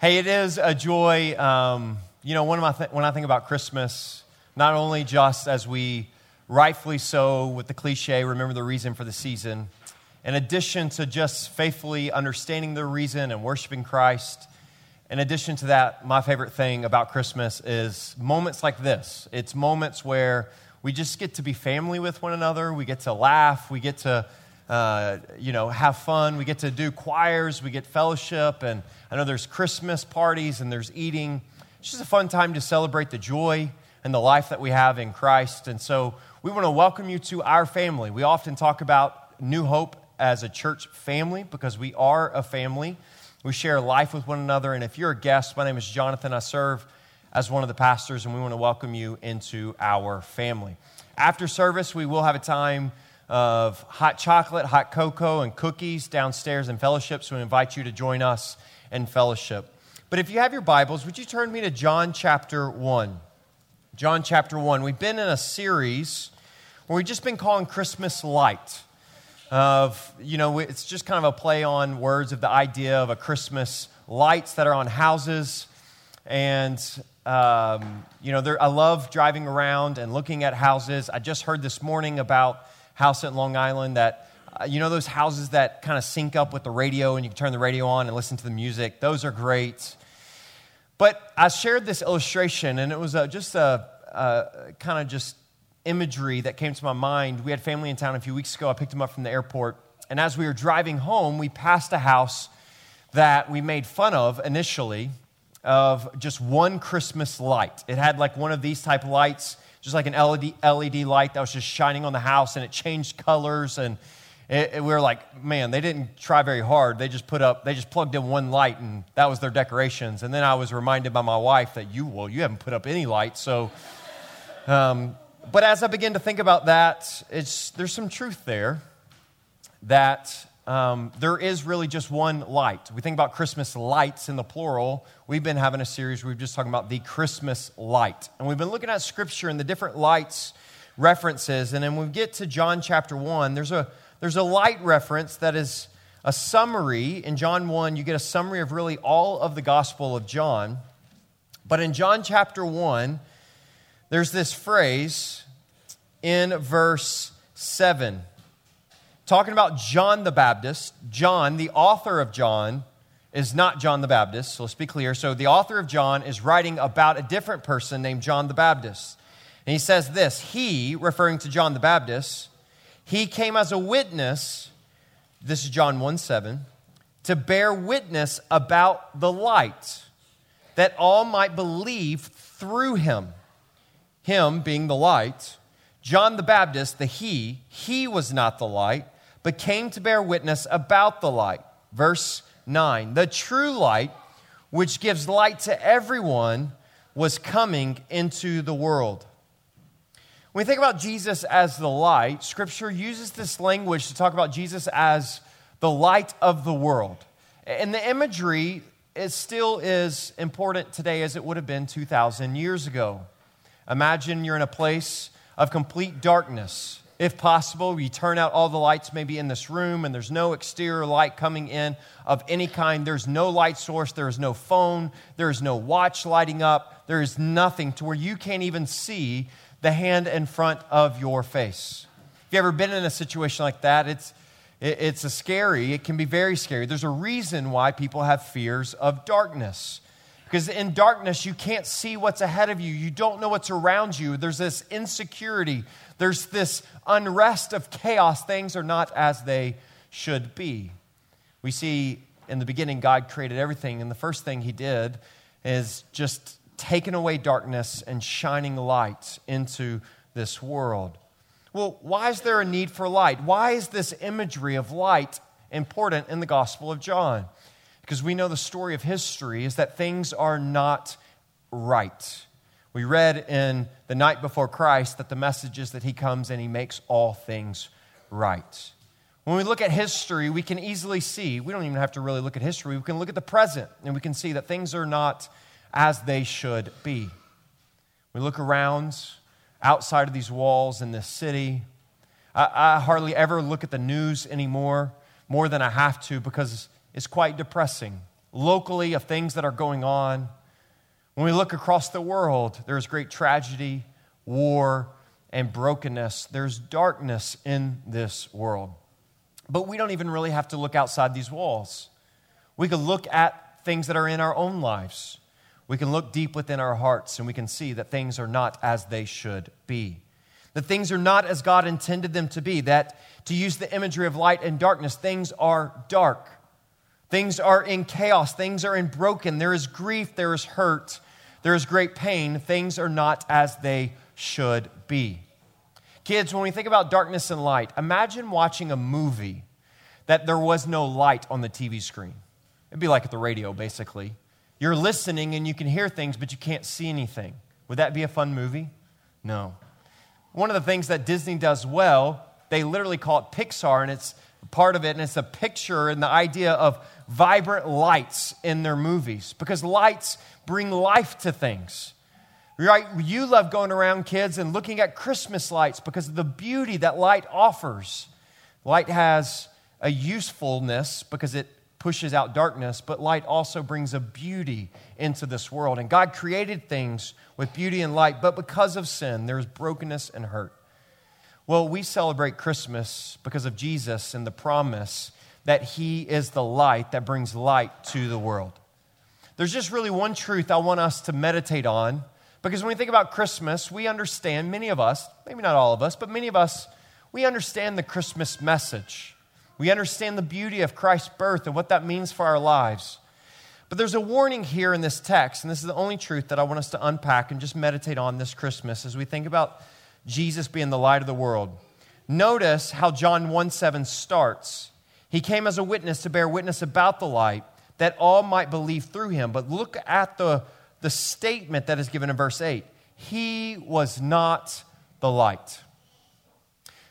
Hey, it is a joy. Um, you know, one of my th- when I think about Christmas, not only just as we rightfully so with the cliche, remember the reason for the season, in addition to just faithfully understanding the reason and worshiping Christ, in addition to that, my favorite thing about Christmas is moments like this. It's moments where we just get to be family with one another, we get to laugh, we get to uh, you know, have fun. We get to do choirs, we get fellowship, and I know there's Christmas parties and there's eating. It's just a fun time to celebrate the joy and the life that we have in Christ. And so we want to welcome you to our family. We often talk about New Hope as a church family because we are a family. We share life with one another. And if you're a guest, my name is Jonathan. I serve as one of the pastors, and we want to welcome you into our family. After service, we will have a time of hot chocolate, hot cocoa, and cookies downstairs in fellowship. So we invite you to join us in fellowship. But if you have your Bibles, would you turn me to John chapter 1? John chapter 1. We've been in a series where we've just been calling Christmas light. Of, you know, it's just kind of a play on words of the idea of a Christmas lights that are on houses. And, um, you know, I love driving around and looking at houses. I just heard this morning about house in Long Island that, uh, you know, those houses that kind of sync up with the radio and you can turn the radio on and listen to the music. Those are great. But I shared this illustration, and it was a, just a, kind of just imagery that came to my mind. We had family in town a few weeks ago. I picked them up from the airport. And as we were driving home, we passed a house that we made fun of initially of just one Christmas light. It had like one of these type lights just like an LED, LED light that was just shining on the house and it changed colors. And it, it, we were like, man, they didn't try very hard. They just put up, they just plugged in one light and that was their decorations. And then I was reminded by my wife that you, well, you haven't put up any lights. So, um, but as I begin to think about that, it's, there's some truth there that um, there is really just one light. We think about Christmas lights in the plural. We've been having a series where we've just talking about the Christmas light. And we've been looking at scripture and the different lights references. And then when we get to John chapter 1, there's a, there's a light reference that is a summary. In John 1, you get a summary of really all of the Gospel of John. But in John chapter 1, there's this phrase in verse 7 talking about John the Baptist. John, the author of John, is not John the Baptist, so let's be clear. So the author of John is writing about a different person named John the Baptist. And he says this He, referring to John the Baptist, he came as a witness, this is John 1 7, to bear witness about the light, that all might believe through him. Him being the light. John the Baptist, the he, he was not the light but came to bear witness about the light. Verse 9 The true light, which gives light to everyone, was coming into the world. When we think about Jesus as the light, Scripture uses this language to talk about Jesus as the light of the world. And the imagery is still is important today as it would have been 2,000 years ago. Imagine you're in a place of complete darkness. If possible, we turn out all the lights maybe in this room and there's no exterior light coming in of any kind. There's no light source, there is no phone, there is no watch lighting up, there is nothing to where you can't even see the hand in front of your face. If you've ever been in a situation like that, it's, it's a scary, it can be very scary. There's a reason why people have fears of darkness. Because in darkness, you can't see what's ahead of you. You don't know what's around you. There's this insecurity. There's this unrest of chaos. Things are not as they should be. We see in the beginning, God created everything, and the first thing He did is just taking away darkness and shining light into this world. Well, why is there a need for light? Why is this imagery of light important in the Gospel of John? Because we know the story of history is that things are not right. We read in the night before Christ that the message is that he comes and he makes all things right. When we look at history, we can easily see, we don't even have to really look at history, we can look at the present and we can see that things are not as they should be. We look around outside of these walls in this city. I, I hardly ever look at the news anymore, more than I have to, because it's quite depressing locally of things that are going on. When we look across the world, there's great tragedy, war, and brokenness. There's darkness in this world. But we don't even really have to look outside these walls. We can look at things that are in our own lives. We can look deep within our hearts and we can see that things are not as they should be. That things are not as God intended them to be. That, to use the imagery of light and darkness, things are dark. Things are in chaos. Things are in broken. There is grief. There is hurt. There is great pain. Things are not as they should be. Kids, when we think about darkness and light, imagine watching a movie that there was no light on the TV screen. It'd be like at the radio, basically. You're listening and you can hear things, but you can't see anything. Would that be a fun movie? No. One of the things that Disney does well, they literally call it Pixar, and it's part of it, and it's a picture and the idea of vibrant lights in their movies because lights bring life to things. Right? You love going around, kids, and looking at Christmas lights because of the beauty that light offers. Light has a usefulness because it pushes out darkness, but light also brings a beauty into this world. And God created things with beauty and light, but because of sin, there's brokenness and hurt. Well, we celebrate Christmas because of Jesus and the promise that He is the light that brings light to the world. There's just really one truth I want us to meditate on because when we think about Christmas, we understand, many of us, maybe not all of us, but many of us, we understand the Christmas message. We understand the beauty of Christ's birth and what that means for our lives. But there's a warning here in this text, and this is the only truth that I want us to unpack and just meditate on this Christmas as we think about Jesus being the light of the world. Notice how John 1 7 starts. He came as a witness to bear witness about the light, that all might believe through him. But look at the the statement that is given in verse 8 He was not the light.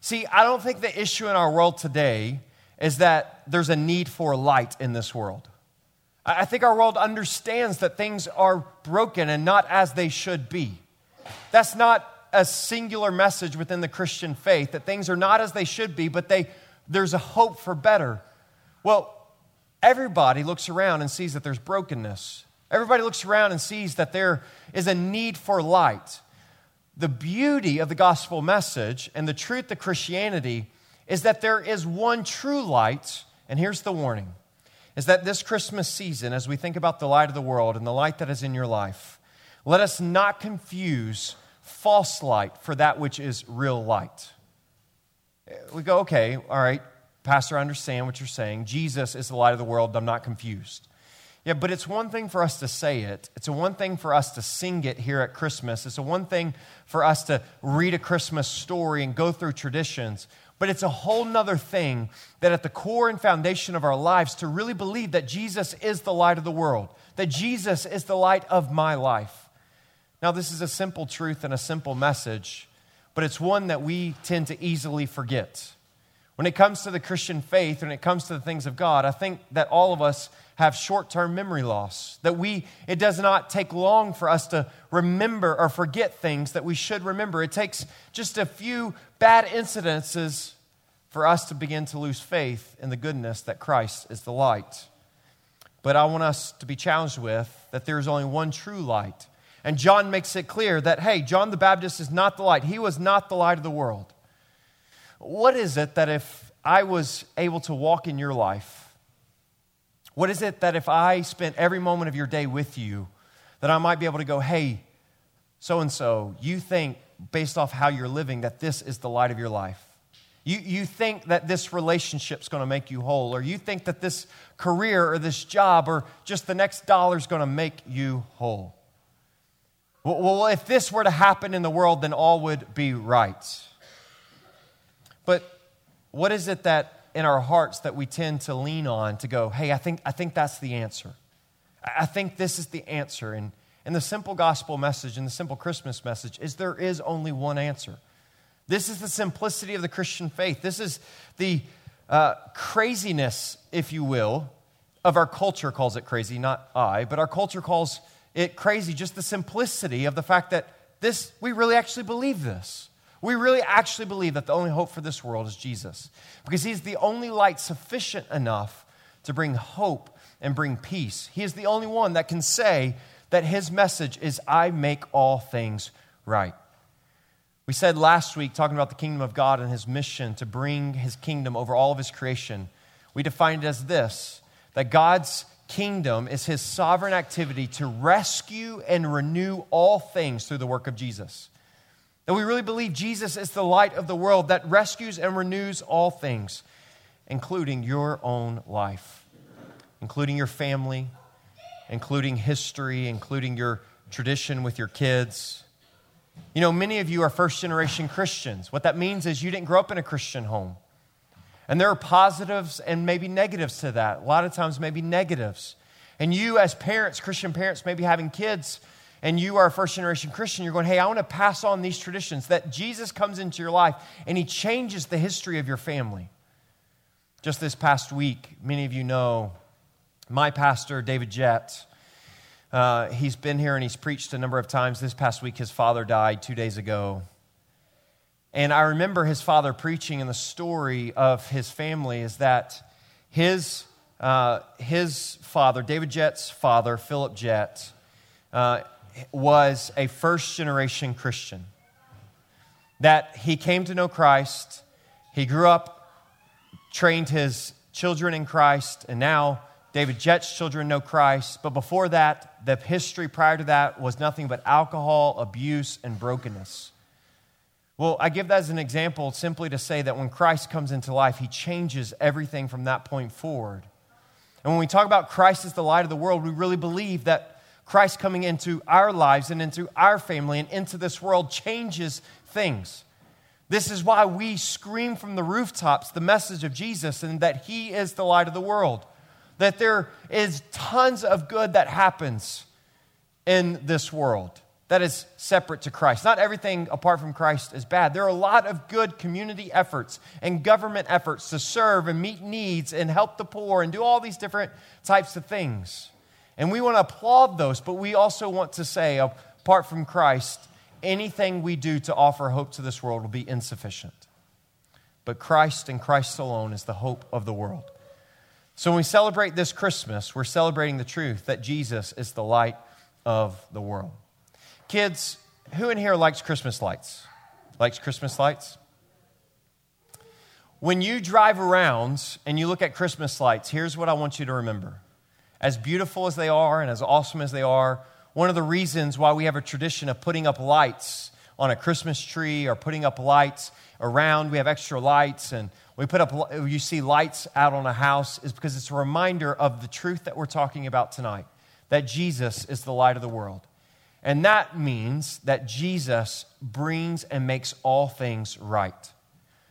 See, I don't think the issue in our world today is that there's a need for light in this world. I think our world understands that things are broken and not as they should be. That's not a singular message within the Christian faith, that things are not as they should be, but they, there's a hope for better. Well, everybody looks around and sees that there's brokenness. Everybody looks around and sees that there is a need for light. The beauty of the gospel message and the truth of Christianity is that there is one true light, and here's the warning is that this Christmas season, as we think about the light of the world and the light that is in your life, let us not confuse false light for that which is real light. We go, okay, all right, Pastor, I understand what you're saying. Jesus is the light of the world. I'm not confused. Yeah, but it's one thing for us to say it. It's a one thing for us to sing it here at Christmas. It's a one thing for us to read a Christmas story and go through traditions. But it's a whole nother thing that at the core and foundation of our lives to really believe that Jesus is the light of the world, that Jesus is the light of my life. Now, this is a simple truth and a simple message, but it's one that we tend to easily forget. When it comes to the Christian faith, when it comes to the things of God, I think that all of us have short term memory loss. That we, it does not take long for us to remember or forget things that we should remember. It takes just a few bad incidences for us to begin to lose faith in the goodness that Christ is the light. But I want us to be challenged with that there is only one true light. And John makes it clear that, hey, John the Baptist is not the light. He was not the light of the world. What is it that if I was able to walk in your life, what is it that if I spent every moment of your day with you, that I might be able to go, hey, so and so, you think, based off how you're living, that this is the light of your life? You, you think that this relationship's going to make you whole, or you think that this career or this job or just the next dollar is going to make you whole. Well, if this were to happen in the world, then all would be right. But what is it that in our hearts that we tend to lean on to go, hey, I think, I think that's the answer. I think this is the answer. And, and the simple gospel message and the simple Christmas message is there is only one answer. This is the simplicity of the Christian faith. This is the uh, craziness, if you will, of our culture calls it crazy, not I, but our culture calls it crazy, just the simplicity of the fact that this, we really actually believe this. We really actually believe that the only hope for this world is Jesus because he's the only light sufficient enough to bring hope and bring peace. He is the only one that can say that his message is, I make all things right. We said last week, talking about the kingdom of God and his mission to bring his kingdom over all of his creation, we defined it as this that God's kingdom is his sovereign activity to rescue and renew all things through the work of Jesus. That we really believe Jesus is the light of the world that rescues and renews all things, including your own life, including your family, including history, including your tradition with your kids. You know, many of you are first generation Christians. What that means is you didn't grow up in a Christian home. And there are positives and maybe negatives to that. A lot of times, maybe negatives. And you, as parents, Christian parents, maybe having kids, and you are a first generation Christian, you're going, hey, I want to pass on these traditions that Jesus comes into your life and he changes the history of your family. Just this past week, many of you know my pastor, David Jett. Uh, he's been here and he's preached a number of times. This past week, his father died two days ago. And I remember his father preaching, and the story of his family is that his, uh, his father, David Jett's father, Philip Jett, uh, was a first generation Christian. That he came to know Christ, he grew up, trained his children in Christ, and now David Jett's children know Christ. But before that, the history prior to that was nothing but alcohol, abuse, and brokenness. Well, I give that as an example simply to say that when Christ comes into life, he changes everything from that point forward. And when we talk about Christ as the light of the world, we really believe that Christ coming into our lives and into our family and into this world changes things. This is why we scream from the rooftops the message of Jesus and that he is the light of the world. That there is tons of good that happens in this world that is separate to Christ. Not everything apart from Christ is bad. There are a lot of good community efforts and government efforts to serve and meet needs and help the poor and do all these different types of things. And we want to applaud those, but we also want to say, apart from Christ, anything we do to offer hope to this world will be insufficient. But Christ and Christ alone is the hope of the world. So when we celebrate this Christmas, we're celebrating the truth that Jesus is the light of the world. Kids, who in here likes Christmas lights? Likes Christmas lights? When you drive around and you look at Christmas lights, here's what I want you to remember. As beautiful as they are and as awesome as they are, one of the reasons why we have a tradition of putting up lights on a Christmas tree or putting up lights around, we have extra lights and we put up, you see lights out on a house, is because it's a reminder of the truth that we're talking about tonight that Jesus is the light of the world. And that means that Jesus brings and makes all things right.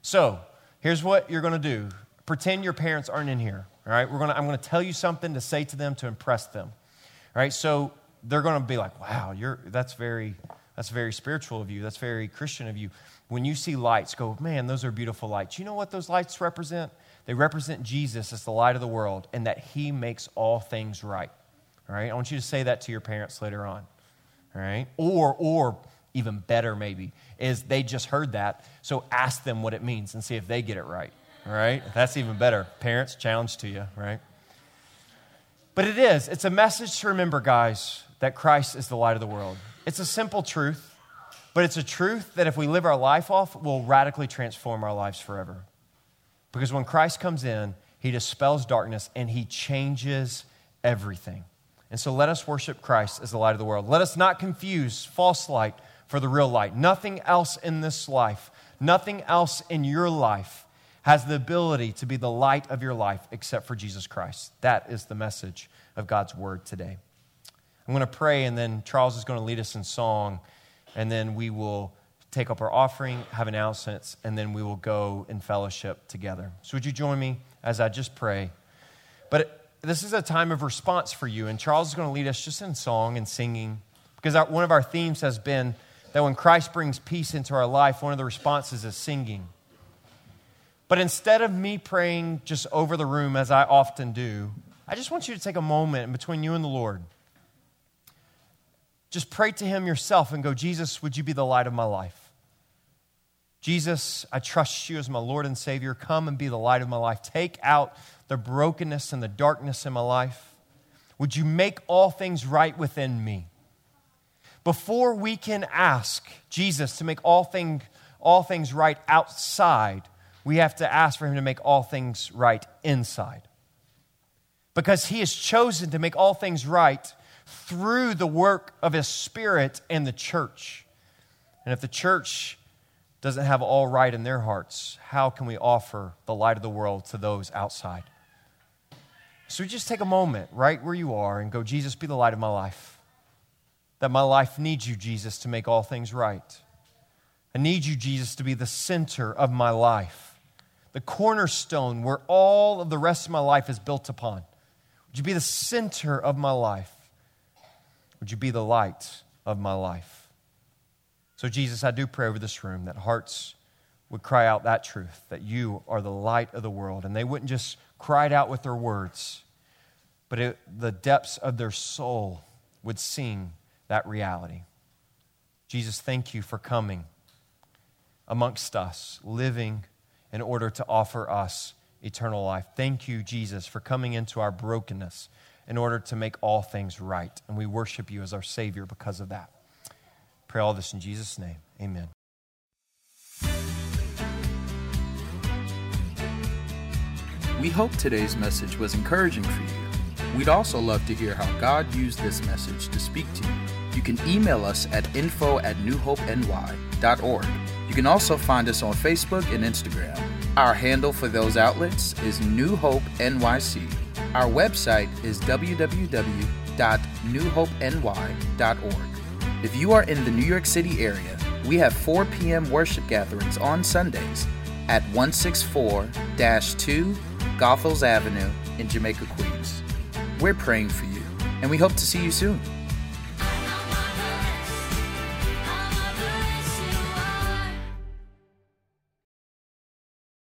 So, here's what you're going to do pretend your parents aren't in here. All right, We're gonna, I'm going to tell you something to say to them to impress them. All right, so they're going to be like, wow, you're, that's, very, that's very spiritual of you. That's very Christian of you. When you see lights, go, man, those are beautiful lights. You know what those lights represent? They represent Jesus as the light of the world and that he makes all things right. All right, I want you to say that to your parents later on right? Or, or even better, maybe, is they just heard that. So ask them what it means and see if they get it right, right? That's even better. Parents, challenge to you, right? But it is. It's a message to remember, guys, that Christ is the light of the world. It's a simple truth, but it's a truth that if we live our life off, will radically transform our lives forever. Because when Christ comes in, he dispels darkness and he changes everything. And so let us worship Christ as the light of the world. Let us not confuse false light for the real light. Nothing else in this life, nothing else in your life has the ability to be the light of your life except for Jesus Christ. That is the message of God's word today. I'm going to pray, and then Charles is going to lead us in song, and then we will take up our offering, have announcements, and then we will go in fellowship together. So, would you join me as I just pray? But this is a time of response for you. And Charles is going to lead us just in song and singing because one of our themes has been that when Christ brings peace into our life, one of the responses is singing. But instead of me praying just over the room as I often do, I just want you to take a moment between you and the Lord. Just pray to Him yourself and go, Jesus, would you be the light of my life? Jesus, I trust you as my Lord and Savior. Come and be the light of my life. Take out the brokenness and the darkness in my life. Would you make all things right within me? Before we can ask Jesus to make all, thing, all things right outside, we have to ask for him to make all things right inside. Because he has chosen to make all things right through the work of his spirit and the church. And if the church doesn't have all right in their hearts, how can we offer the light of the world to those outside? So just take a moment right where you are and go, Jesus, be the light of my life. That my life needs you, Jesus, to make all things right. I need you, Jesus, to be the center of my life, the cornerstone where all of the rest of my life is built upon. Would you be the center of my life? Would you be the light of my life? So, Jesus, I do pray over this room that hearts would cry out that truth, that you are the light of the world. And they wouldn't just cry it out with their words, but it, the depths of their soul would sing that reality. Jesus, thank you for coming amongst us, living in order to offer us eternal life. Thank you, Jesus, for coming into our brokenness in order to make all things right. And we worship you as our Savior because of that. Pray all this in Jesus' name. Amen. We hope today's message was encouraging for you. We'd also love to hear how God used this message to speak to you. You can email us at info at newhopeny.org. You can also find us on Facebook and Instagram. Our handle for those outlets is New Hope NYC. Our website is www.newhopeny.org. If you are in the New York City area, we have 4 p.m. worship gatherings on Sundays at 164 2 Goethals Avenue in Jamaica, Queens. We're praying for you, and we hope to see you soon.